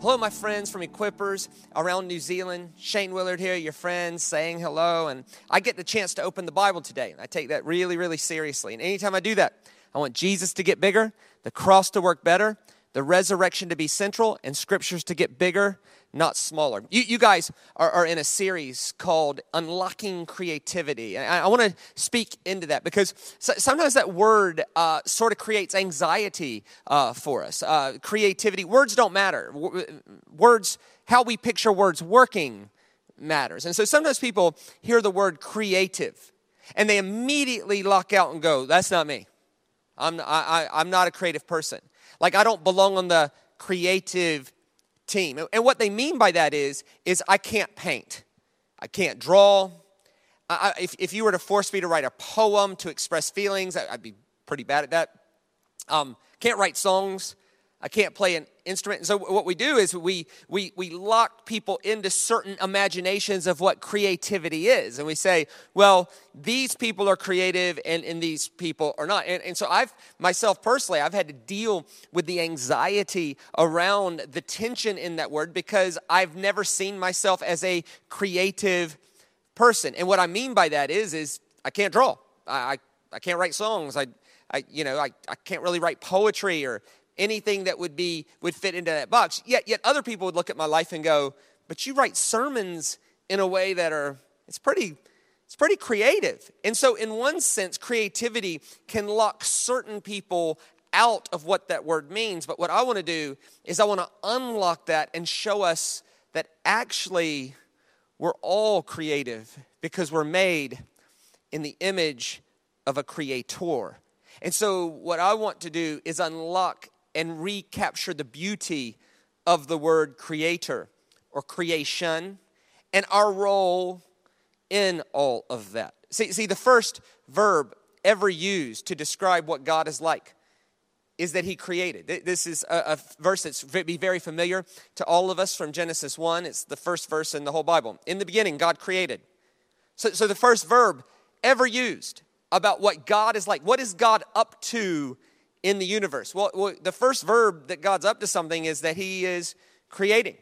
Hello, my friends from Equippers around New Zealand. Shane Willard here, your friend, saying hello. And I get the chance to open the Bible today. I take that really, really seriously. And anytime I do that, I want Jesus to get bigger, the cross to work better, the resurrection to be central, and scriptures to get bigger not smaller. You, you guys are, are, in a series called Unlocking Creativity. I, I want to speak into that because so, sometimes that word uh, sort of creates anxiety uh, for us. Uh, creativity, words don't matter. Words, how we picture words working matters. And so sometimes people hear the word creative and they immediately lock out and go, That's not me. I'm, I, I'm not a creative person. Like, I don't belong on the creative team. And what they mean by that is, is I can't paint. I can't draw. I, if, if you were to force me to write a poem to express feelings, I, would be pretty bad at that. Um, can't write songs. I can't play an instrument. And so what we do is we, we, we lock people into certain imaginations of what creativity is. And we say, well, these people are creative and, and these people are not. And, and so I've, myself personally, I've had to deal with the anxiety around the tension in that word because I've never seen myself as a creative person. And what I mean by that is, is I can't draw. I, I, I can't write songs. I, I, you know, I, I can't really write poetry or anything that would be would fit into that box. Yet yet other people would look at my life and go, "But you write sermons in a way that are it's pretty it's pretty creative." And so in one sense, creativity can lock certain people out of what that word means, but what I want to do is I want to unlock that and show us that actually we're all creative because we're made in the image of a creator. And so, what I want to do is unlock and recapture the beauty of the word creator or creation and our role in all of that. See, see, the first verb ever used to describe what God is like is that He created. This is a, a verse that's be very familiar to all of us from Genesis 1. It's the first verse in the whole Bible. In the beginning, God created. So, so the first verb ever used about what God is like. What is God up to in the universe? Well, well, the first verb that God's up to something is that He is creating.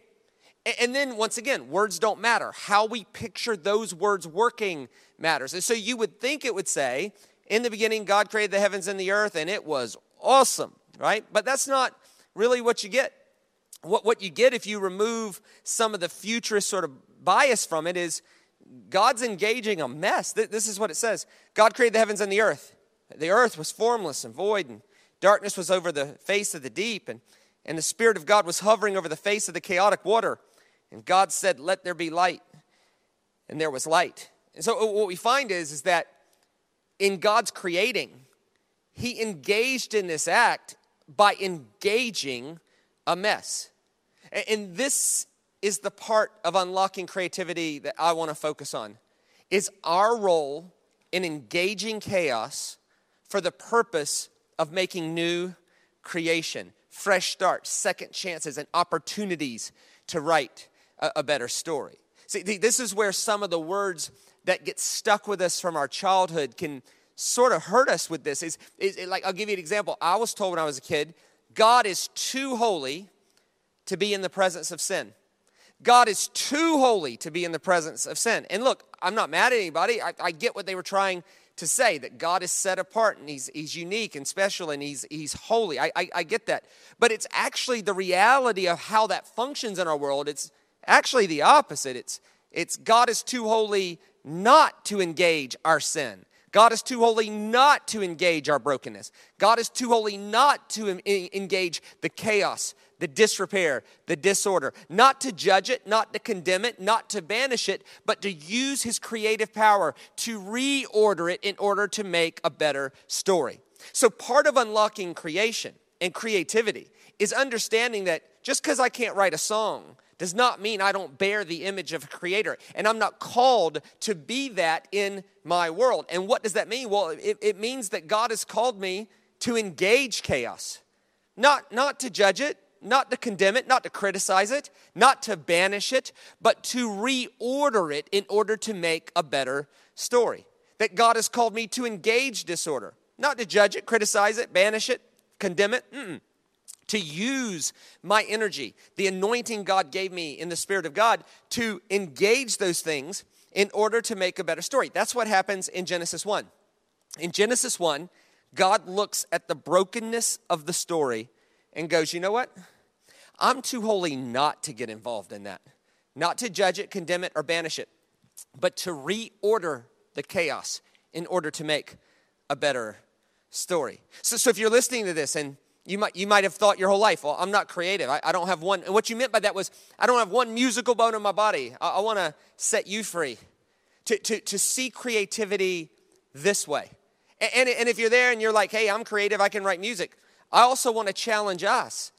And then, once again, words don't matter. How we picture those words working matters. And so you would think it would say, in the beginning, God created the heavens and the earth, and it was awesome, right? But that's not really what you get. What, what you get if you remove some of the futurist sort of bias from it is God's engaging a mess. This is what it says God created the heavens and the earth. The earth was formless and void, and Darkness was over the face of the deep, and, and the Spirit of God was hovering over the face of the chaotic water. And God said, Let there be light. And there was light. And so uh, what we find is, is that in God's creating, He engaged in this act by engaging a mess. And this is the part of unlocking creativity that I want to focus on. Is our role in engaging chaos for the purpose of making new creation, fresh starts, second chances, and opportunities to write a, a better story. See, this is where some of the words that get stuck with us from our childhood can sort of hurt us with this. Is, is like I'll give you an example. I was told when I was a kid, God is too holy to be in the presence of sin. God is too holy to be in the presence of sin. And look, I'm not mad at anybody. I, I get what they were trying to say that God is set apart and he's, he's unique and special and he's, he's holy. I, I, I get that. But it's actually the reality of how that functions in our world. It's actually the opposite. It's, it's God is too holy not to engage our sin. God is too holy not to engage our brokenness. God is too holy not to engage the chaos the disrepair, the disorder, not to judge it, not to condemn it, not to banish it, but to use his creative power to reorder it in order to make a better story. So, part of unlocking creation and creativity is understanding that just because I can't write a song does not mean I don't bear the image of a creator. And I'm not called to be that in my world. And what does that mean? Well, it, it means that God has called me to engage chaos, not, not to judge it, not to condemn it, not to criticize it, not to banish it, but to reorder it in order to make a better story. That God has called me to engage disorder, not to judge it, criticize it, banish it, condemn it, mm-mm, to use my energy, the anointing God gave me in the Spirit of God, to engage those things in order to make a better story. That's what happens in Genesis 1. In Genesis 1, God looks at the brokenness of the story and goes, You know what? I'm too holy not to get involved in that, not to judge it, condemn it, or banish it, but to reorder the chaos in order to make a better story. So, so if you're listening to this and you might, you might have thought your whole life, well, I'm not creative. I, I don't have one. And what you meant by that was, I don't have one musical bone in my body. I, I want to set you free to, to, to see creativity this way. And, and, and if you're there and you're like, hey, I'm creative, I can write music, I also want to challenge us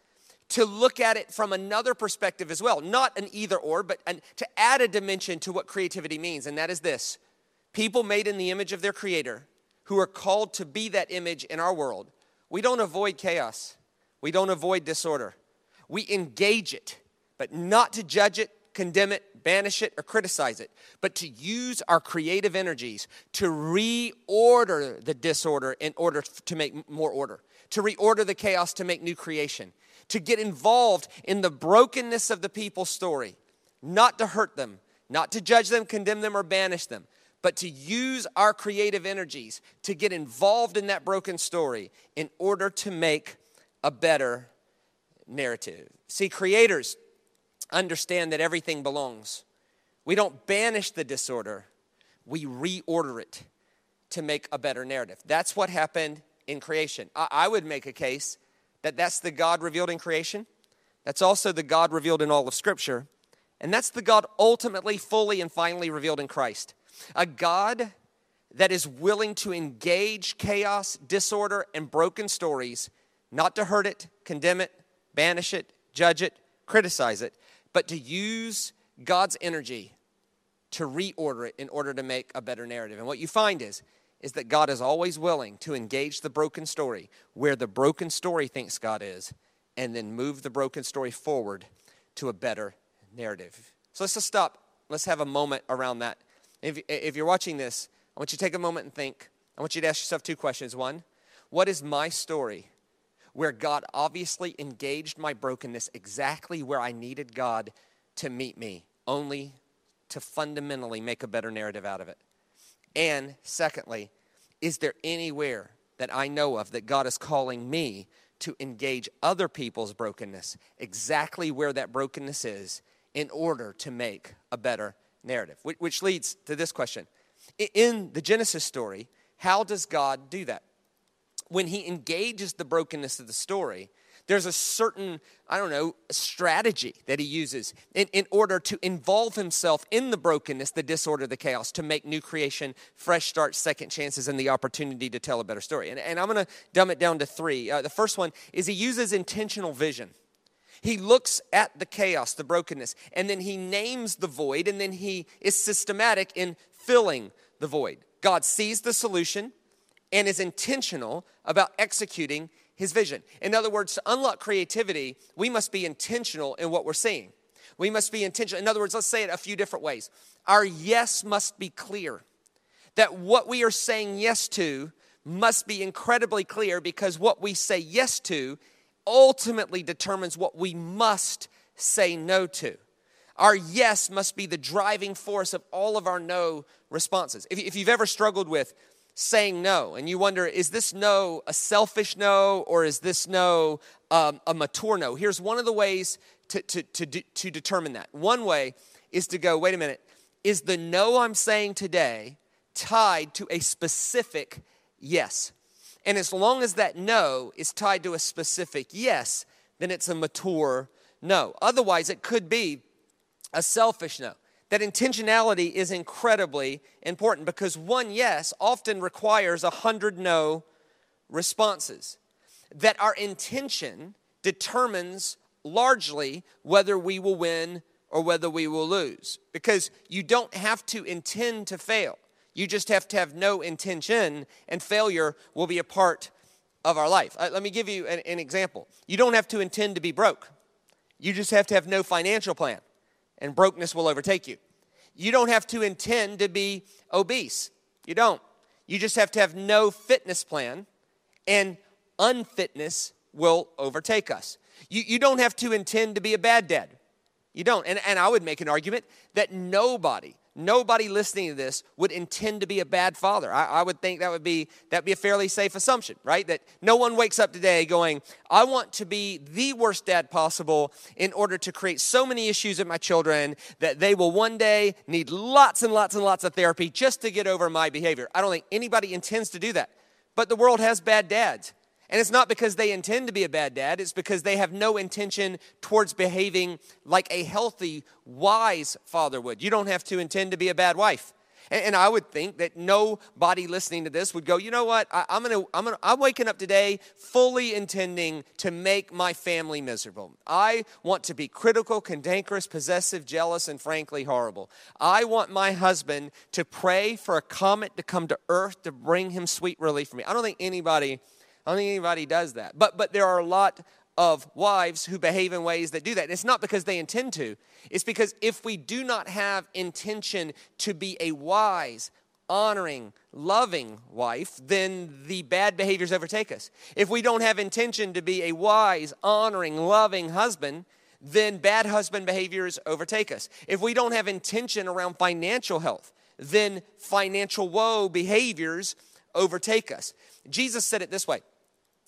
to look at it from another perspective as well. Not an either or, but an, to add a dimension to what creativity means. And that is this people made in the image of their creator who are called to be that image in our world we don't avoid chaos, we don't avoid disorder. We engage it, but not to judge it, condemn it, banish it, or criticize it, but to use our creative energies to reorder the disorder in order to make more order, to reorder the chaos to make new creation, to get involved in the brokenness of the people's story, not to hurt them, not to judge them, condemn them, or banish them, but to use our creative energies to get involved in that broken story in order to make a better narrative. See, creators understand that everything belongs. We don't banish the disorder, we reorder it to make a better narrative. That's what happened in creation. I, would make a case that that's the God revealed in creation. That's also the God revealed in all of Scripture. And that's the God ultimately, fully, and finally revealed in Christ. A God that is willing to engage chaos, disorder, and broken stories, not to hurt it, condemn it, banish it, judge it, criticize it, but to use God's energy to reorder it in order to make a better narrative. And what you find is, is that God is always willing to engage the broken story where the broken story thinks God is, and then move the broken story forward to a better narrative. So let's just stop. Let's have a moment around that if, if you're watching this, I want you to take a moment and think. I want you to ask yourself two questions. One, what is my story where God obviously engaged my brokenness exactly where I needed God to meet me, only to fundamentally make a better narrative out of it? And secondly, is there anywhere that I know of that God is calling me to engage other people's brokenness exactly where that brokenness is in order to make a better narrative, which leads to this question. In the Genesis story, how does God do that? When he engages the brokenness of the story, there's a certain, I don't know, strategy that he uses in, in order to involve himself in the brokenness, the disorder, the chaos, to make new creation, fresh starts, second chances, and the opportunity to tell a better story. And, and I'm going to dumb it down to three. Uh, the first one is he uses intentional vision. He looks at the chaos, the brokenness, and then he names the void, and then he is systematic in filling the void. God sees the solution and is intentional about executing his vision. In other words, to unlock creativity, we must be intentional in what we're seeing. We must be intentional. In other words, let's say it a few different ways. Our yes must be clear. That what we are saying yes to must be incredibly clear because what we say yes to ultimately determines what we must say no to. Our yes must be the driving force of all of our no responses. If, you've ever struggled with saying no and you wonder, is this no a selfish no or is this no um, a mature no? Here's one of the ways to, to, to, to determine that. One way is to go, wait a minute, is the no I'm saying today tied to a specific yes? And as long as that no is tied to a specific yes, then it's a mature no. Otherwise, it could be a selfish no. That intentionality is incredibly important because one yes often requires a hundred no responses. That our intention determines largely whether we will win or whether we will lose. Because you don't have to intend to fail. You just have to have no intention, and failure will be a part of our life. Uh, let me give you an, an example. You don't have to intend to be broke, you just have to have no financial plan, and brokenness will overtake you. You don't have to intend to be obese. You don't. You just have to have no fitness plan, and unfitness will overtake us. You, you don't have to intend to be a bad dad. You don't. And, and I would make an argument that nobody, nobody listening to this would intend to be a bad father. I, I would think that would be that be a fairly safe assumption, right? That no one wakes up today going, I want to be the worst dad possible in order to create so many issues in my children that they will one day need lots and lots and lots of therapy just to get over my behavior. I don't think anybody intends to do that. But the world has bad dads. And it's not because they intend to be a bad dad, it's because they have no intention towards behaving like a healthy, wise father would. You don't have to intend to be a bad wife. And, I would think that nobody listening to this would go, you know what? I, am gonna, I'm gonna, I'm waking up today fully intending to make my family miserable. I want to be critical, cantankerous, possessive, jealous, and frankly horrible. I want my husband to pray for a comet to come to earth to bring him sweet relief for me. I don't think anybody I don't think anybody does that. But, but there are a lot of wives who behave in ways that do that. And it's not because they intend to, it's because if we do not have intention to be a wise, honoring, loving wife, then the bad behaviors overtake us. If we don't have intention to be a wise, honoring, loving husband, then bad husband behaviors overtake us. If we don't have intention around financial health, then financial woe behaviors overtake us. Jesus said it this way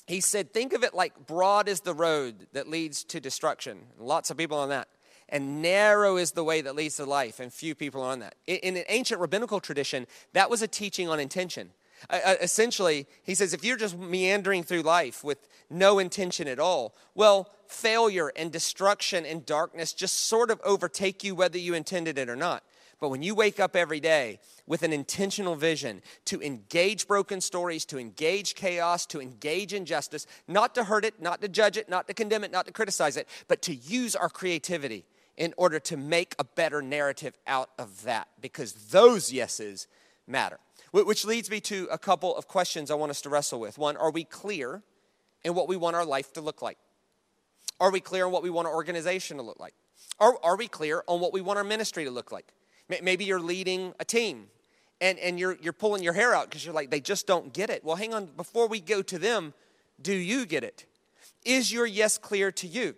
he said, Think of it like broad is the road that leads to destruction. Lots of people on that. And narrow is the way that leads to life, and few people are on that. In an ancient rabbinical tradition, that was a teaching on intention. Uh, essentially, he says, if you're just meandering through life with no intention at all, well, failure and destruction and darkness just sort of overtake you whether you intended it or not. But when you wake up every day with an intentional vision to engage broken stories, to engage chaos, to engage injustice, not to hurt it, not to judge it, not to condemn it, not to criticize it, but to use our creativity in order to make a better narrative out of that, because those yeses matter. Which leads me to a couple of questions I want us to wrestle with. One, are we clear in what we want our life to look like? Are we clear on what we want our organization to look like? Are, are we clear on what we want our ministry to look like? Maybe you're leading a team and, and you're, you're pulling your hair out because you're like, they just don't get it. Well, hang on, before we go to them, do you get it? Is your yes clear to you?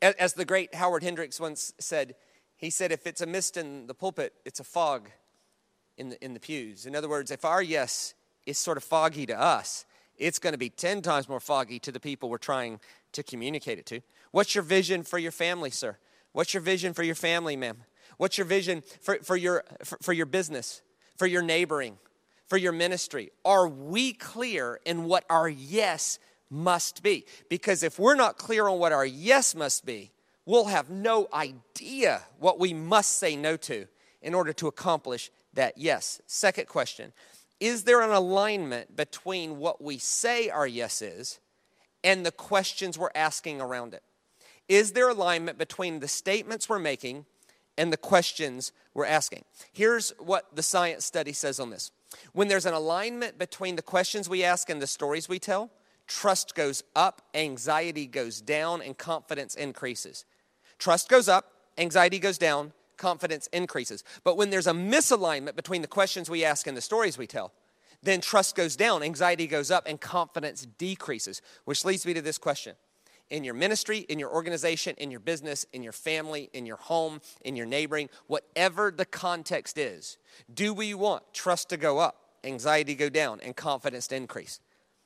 As the great Howard Hendricks once said, he said, if it's a mist in the pulpit, it's a fog in the, in the pews. In other words, if our yes is sort of foggy to us, it's going to be 10 times more foggy to the people we're trying to communicate it to. What's your vision for your family, sir? What's your vision for your family, ma'am? What's your vision for, for, your, for, for your business, for your neighboring, for your ministry? Are we clear in what our yes must be? Because if we're not clear on what our yes must be, we'll have no idea what we must say no to in order to accomplish that yes. Second question Is there an alignment between what we say our yes is and the questions we're asking around it? Is there alignment between the statements we're making and the questions we're asking. Here's what the science study says on this when there's an alignment between the questions we ask and the stories we tell, trust goes up, anxiety goes down, and confidence increases. Trust goes up, anxiety goes down, confidence increases. But when there's a misalignment between the questions we ask and the stories we tell, then trust goes down, anxiety goes up, and confidence decreases. Which leads me to this question in your ministry, in your organization, in your business, in your family, in your home, in your neighboring, whatever the context is, do we want trust to go up, anxiety to go down, and confidence to increase?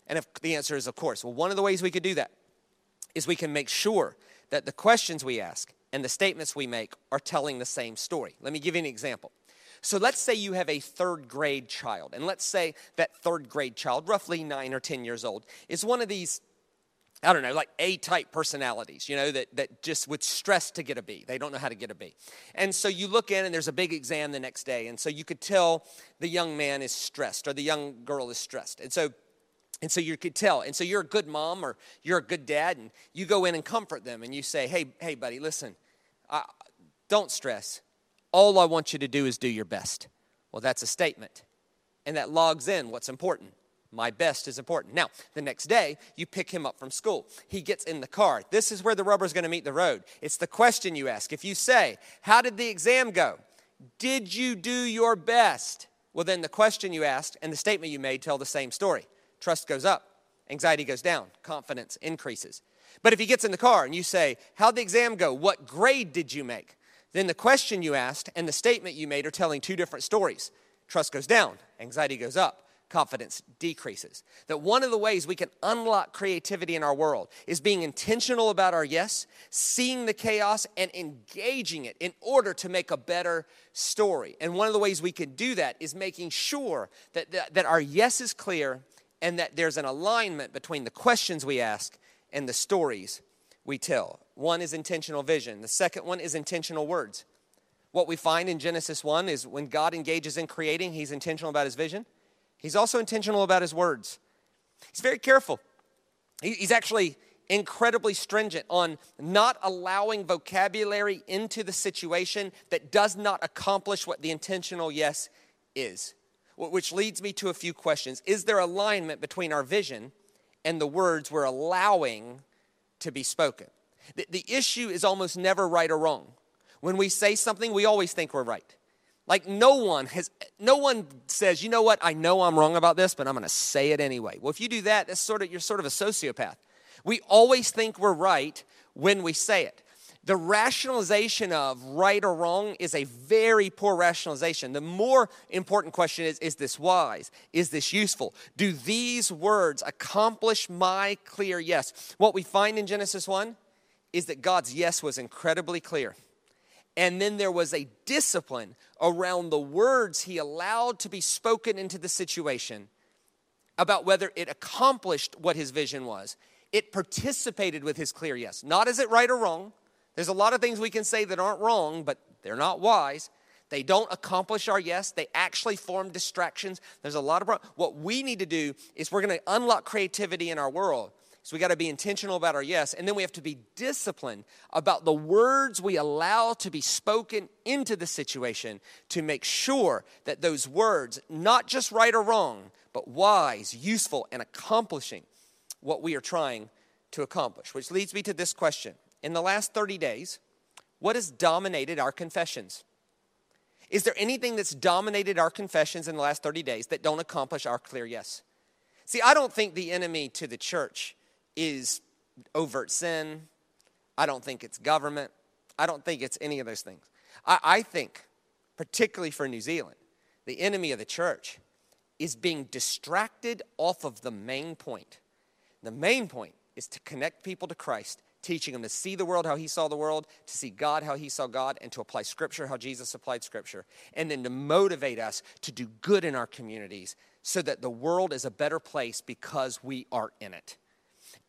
And if the answer is of course, well, one of the ways we could do that is we can make sure that the questions we ask and the statements we make are telling the same story. Let me give you an example. So let's say you have a third grade child, and let's say that third grade child, roughly nine or 10 years old, is one of these I don't know, like A type personalities, you know, that, that just would stress to get a B. They don't know how to get a B. And so you look in and there's a big exam the next day. And so you could tell the young man is stressed or the young girl is stressed. And so and so you could tell. And so you're a good mom or you're a good dad, and you go in and comfort them and you say, Hey, hey, buddy, listen, don't stress. All I want you to do is do your best. Well, that's a statement. And that logs in what's important. My best is important. Now, the next day, you pick him up from school. He gets in the car. This is where the rubber's going to meet the road. It's the question you ask. If you say, How did the exam go? Did you do your best? Well, then the question you asked and the statement you made tell the same story. Trust goes up, anxiety goes down, confidence increases. But if he gets in the car and you say, How'd the exam go? What grade did you make? Then the question you asked and the statement you made are telling two different stories. Trust goes down, anxiety goes up, confidence decreases. That one of the ways we can unlock creativity in our world is being intentional about our yes, seeing the chaos, and engaging it in order to make a better story. And one of the ways we can do that is making sure that, that, that our yes is clear and that there's an alignment between the questions we ask and the stories we tell. One is intentional vision, the second one is intentional words. What we find in Genesis 1 is when God engages in creating, he's intentional about his vision. He's also intentional about his words. He's very careful. He's actually incredibly stringent on not allowing vocabulary into the situation that does not accomplish what the intentional yes is. Which leads me to a few questions. Is there alignment between our vision and the words we're allowing to be spoken? The, issue is almost never right or wrong. When we say something, we always think we're right. Like no one has no one says, "You know what? I know I'm wrong about this, but I'm going to say it anyway." Well, if you do that, that's sort of you're sort of a sociopath. We always think we're right when we say it. The rationalization of right or wrong is a very poor rationalization. The more important question is is this wise? Is this useful? Do these words accomplish my clear yes? What we find in Genesis 1 is that God's yes was incredibly clear. And then there was a discipline around the words he allowed to be spoken into the situation about whether it accomplished what his vision was. It participated with his clear yes. Not is it right or wrong. There's a lot of things we can say that aren't wrong, but they're not wise. They don't accomplish our yes. They actually form distractions. There's a lot of what we need to do is we're going to unlock creativity in our world so we got to be intentional about our yes, and then we have to be disciplined about the words we allow to be spoken into the situation to make sure that those words, not just right or wrong, but wise, useful, and accomplishing what we are trying to accomplish. Which leads me to this question In the last 30 days, what has dominated our confessions? Is there anything that's dominated our confessions in the last 30 days that don't accomplish our clear yes? See, I don't think the enemy to the church is overt sin. I don't think it's government. I don't think it's any of those things. I, I think, particularly for New Zealand, the enemy of the church is being distracted off of the main point. The main point is to connect people to Christ, teaching them to see the world how he saw the world, to see God how he saw God, and to apply scripture how Jesus applied scripture, and then to motivate us to do good in our communities so that the world is a better place because we are in it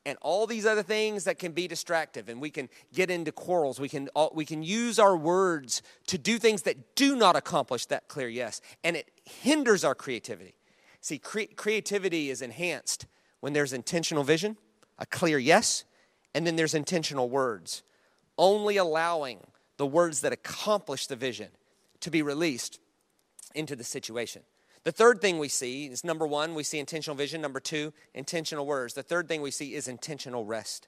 and all these other things that can be distractive and we can get into quarrels. We can we can use our words to do things that do not accomplish that clear yes and it hinders our creativity. See cre- creativity is enhanced when there's intentional vision a clear yes and then there's intentional words only allowing the words that accomplish the vision to be released into the situation the third thing we see is number one, we see intentional vision. Number two, intentional words. The third thing we see is intentional rest.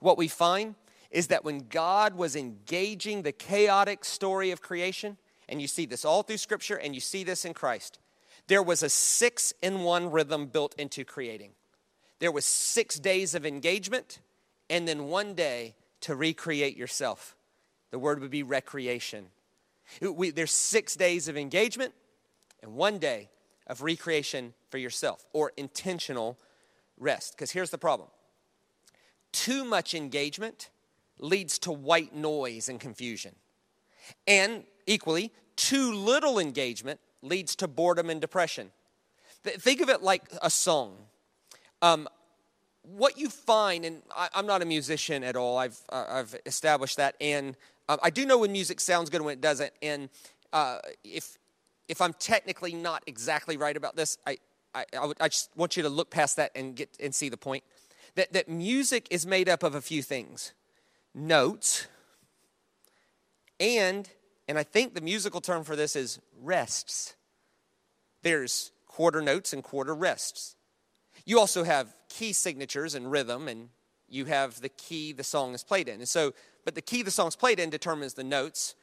What we find is that when God was engaging the chaotic story of creation, and you see this all through Scripture and you see this in Christ, there was a six in one rhythm built into creating. There was six days of engagement and then one day to recreate yourself. The word would be recreation. We, there's six days of engagement and one day of recreation for yourself or intentional rest. Because here's the problem too much engagement leads to white noise and confusion. And equally, too little engagement leads to boredom and depression. Think of it like a song. Um, what you find, and I, am not a musician at all, I've, uh, I've established that, and uh, I do know when music sounds good and when it doesn't. And uh, if if I'm technically not exactly right about this, I, I, I, would, I just want you to look past that and get and see the point. That, that music is made up of a few things notes, and, and I think the musical term for this is rests. There's quarter notes and quarter rests. You also have key signatures and rhythm, and you have the key the song is played in. And so, but the key the song's played in determines the notes,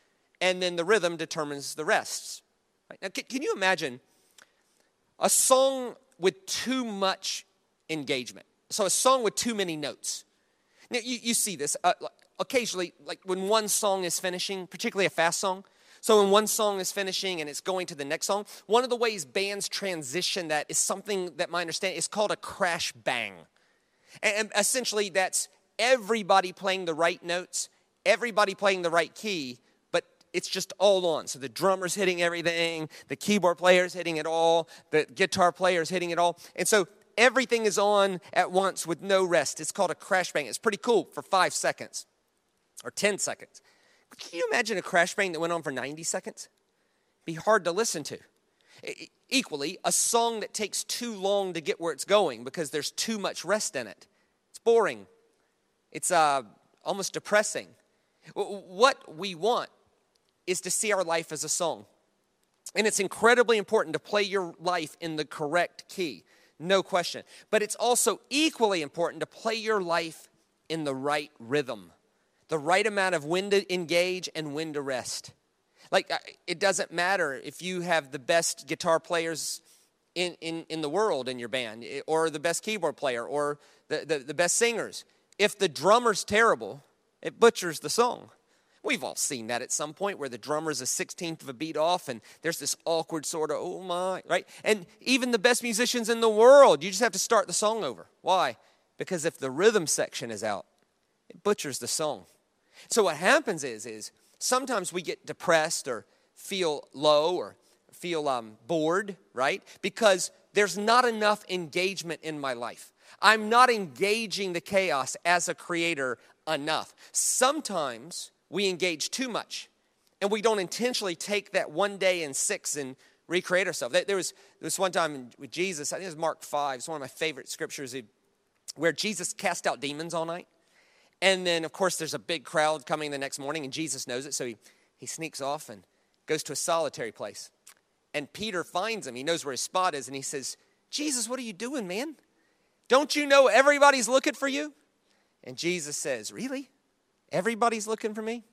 and then the rhythm determines the rests. Right? Now, can, you imagine a song with too much engagement? so a song with too many notes. Now, you, you see this uh, occasionally, like when one song is finishing, particularly a fast song. So when one song is finishing and it's going to the next song, one of the ways bands transition that is something that my understanding is called a crash bang. And essentially, that's everybody playing the right notes, everybody playing the right key, it's just all on. So the drummer's hitting everything, the keyboard player's hitting it all, the guitar player's hitting it all. And so everything is on at once with no rest. It's called a crash bang. It's pretty cool for five seconds or 10 seconds. Can you imagine a crash bang that went on for 90 seconds? Be hard to listen to. Equally, a song that takes too long to get where it's going because there's too much rest in it. It's boring. It's uh, almost depressing. What we want is to see our life as a song. And it's incredibly important to play your life in the correct key no question. But it's also equally important to play your life in the right rhythm, the right amount of when to engage and when to rest. Like, it doesn't matter if you have the best guitar players in, in, in the world in your band, eh, or the best keyboard player, or the, the, the best singers. If the drummer's terrible, it butchers the song. We've all seen that at some point where the drummer's a 16th of a beat off and there's this awkward sort of, oh my, right? And even the best musicians in the world, you just have to start the song over. Why? Because if the rhythm section is out, it butchers the song. So what happens is, is sometimes we get depressed or feel low or feel um, bored, right? Because there's not enough engagement in my life. I'm not engaging the chaos as a creator enough. Sometimes we engage too much and we don't intentionally take that one day in six and recreate ourselves. There was, was one time with Jesus, I think it was Mark 5, it's one of my favorite scriptures, where Jesus cast out demons all night. And then, of course, there's a big crowd coming the next morning, and Jesus knows it, so he, he sneaks off and goes to a solitary place. And Peter finds him. He knows where his spot is, and he says, Jesus, what are you doing, man? Don't you know everybody's looking for you? And Jesus says, Really? Everybody's looking for me?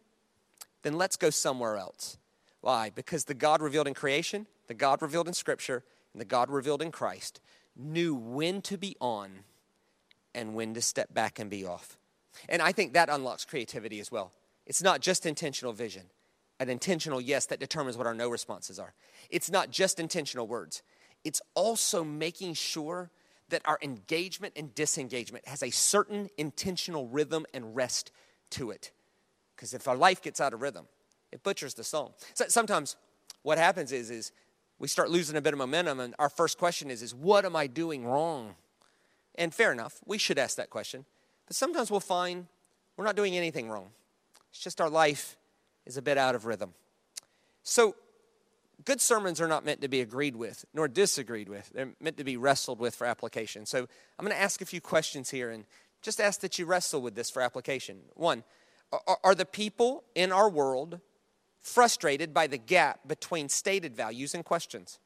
Then let's go somewhere else. Why? Because the God revealed in creation, the God revealed in Scripture, and the God revealed in Christ knew when to be on and when to step back and be off. And I think that unlocks creativity as well. It's not just intentional vision, an intentional yes that determines what our no responses are. It's not just intentional words, it's also making sure that our engagement and disengagement has a certain intentional rhythm and rest to it. Because if our life gets out of rhythm, it butchers the song. So sometimes what happens is, is we start losing a bit of momentum, and our first question is, is what am I doing wrong? And fair enough, we should ask that question. But sometimes we'll find we're not doing anything wrong. It's just our life is a bit out of rhythm. So, good sermons are not meant to be agreed with nor disagreed with. They're meant to be wrestled with for application. So, I'm going to ask a few questions here and just ask that you wrestle with this for application. One, are, the people in our world frustrated by the gap between stated values and questions?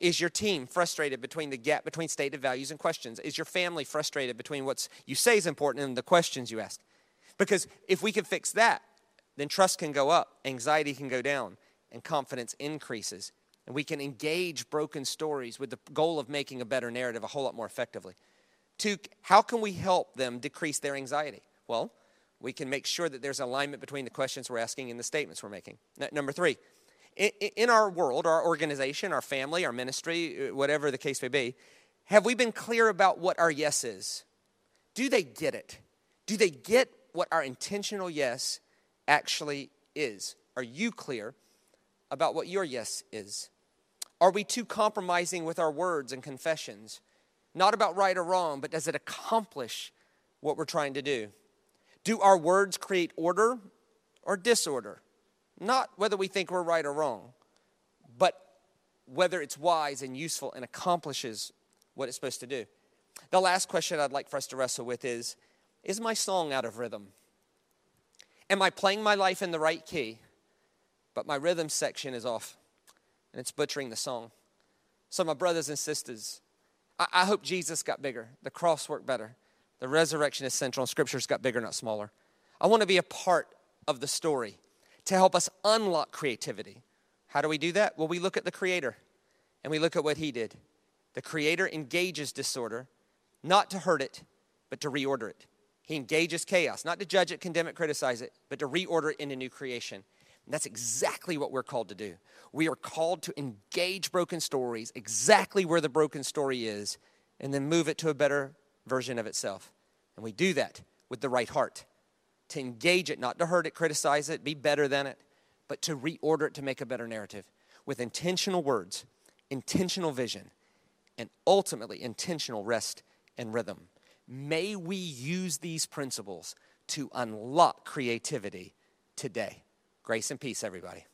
Is your team frustrated between the gap between stated values and questions? Is your family frustrated between what you say is important and the questions you ask? Because if we can fix that, then trust can go up, anxiety can go down, and confidence increases. And we can engage broken stories with the goal of making a better narrative a whole lot more effectively. Two, how can we help them decrease their anxiety? Well, we can make sure that there's alignment between the questions we're asking and the statements we're making. Number three, in our world, our organization, our family, our ministry, uh, whatever the case may be, have we been clear about what our yes is? Do they get it? Do they get what our intentional yes actually is? Are you clear about what your yes is? Are we too compromising with our words and confessions? Not about right or wrong, but does it accomplish what we're trying to do? Do our words create order or disorder? Not whether we think we're right or wrong, but whether it's wise and useful and accomplishes what it's supposed to do. The last question I'd like for us to wrestle with is Is my song out of rhythm? Am I playing my life in the right key, but my rhythm section is off and it's butchering the song? So, my brothers and sisters, I, I hope Jesus got bigger, the cross worked better, the resurrection is central, and scriptures got bigger, not smaller. I want to be a part of the story to help us unlock creativity. How do we do that? Well, we look at the Creator and we look at what He did. The Creator engages disorder not to hurt it, but to reorder it. He engages chaos, not to judge it, condemn it, criticize it, but to reorder it into new creation. And that's exactly what we're called to do. We are called to engage broken stories exactly where the broken story is and then move it to a better version of itself. And we do that with the right heart to engage it, not to hurt it, criticize it, be better than it, but to reorder it to make a better narrative with intentional words, intentional vision, and ultimately intentional rest and rhythm. May we use these principles to unlock creativity today. Grace and peace, everybody.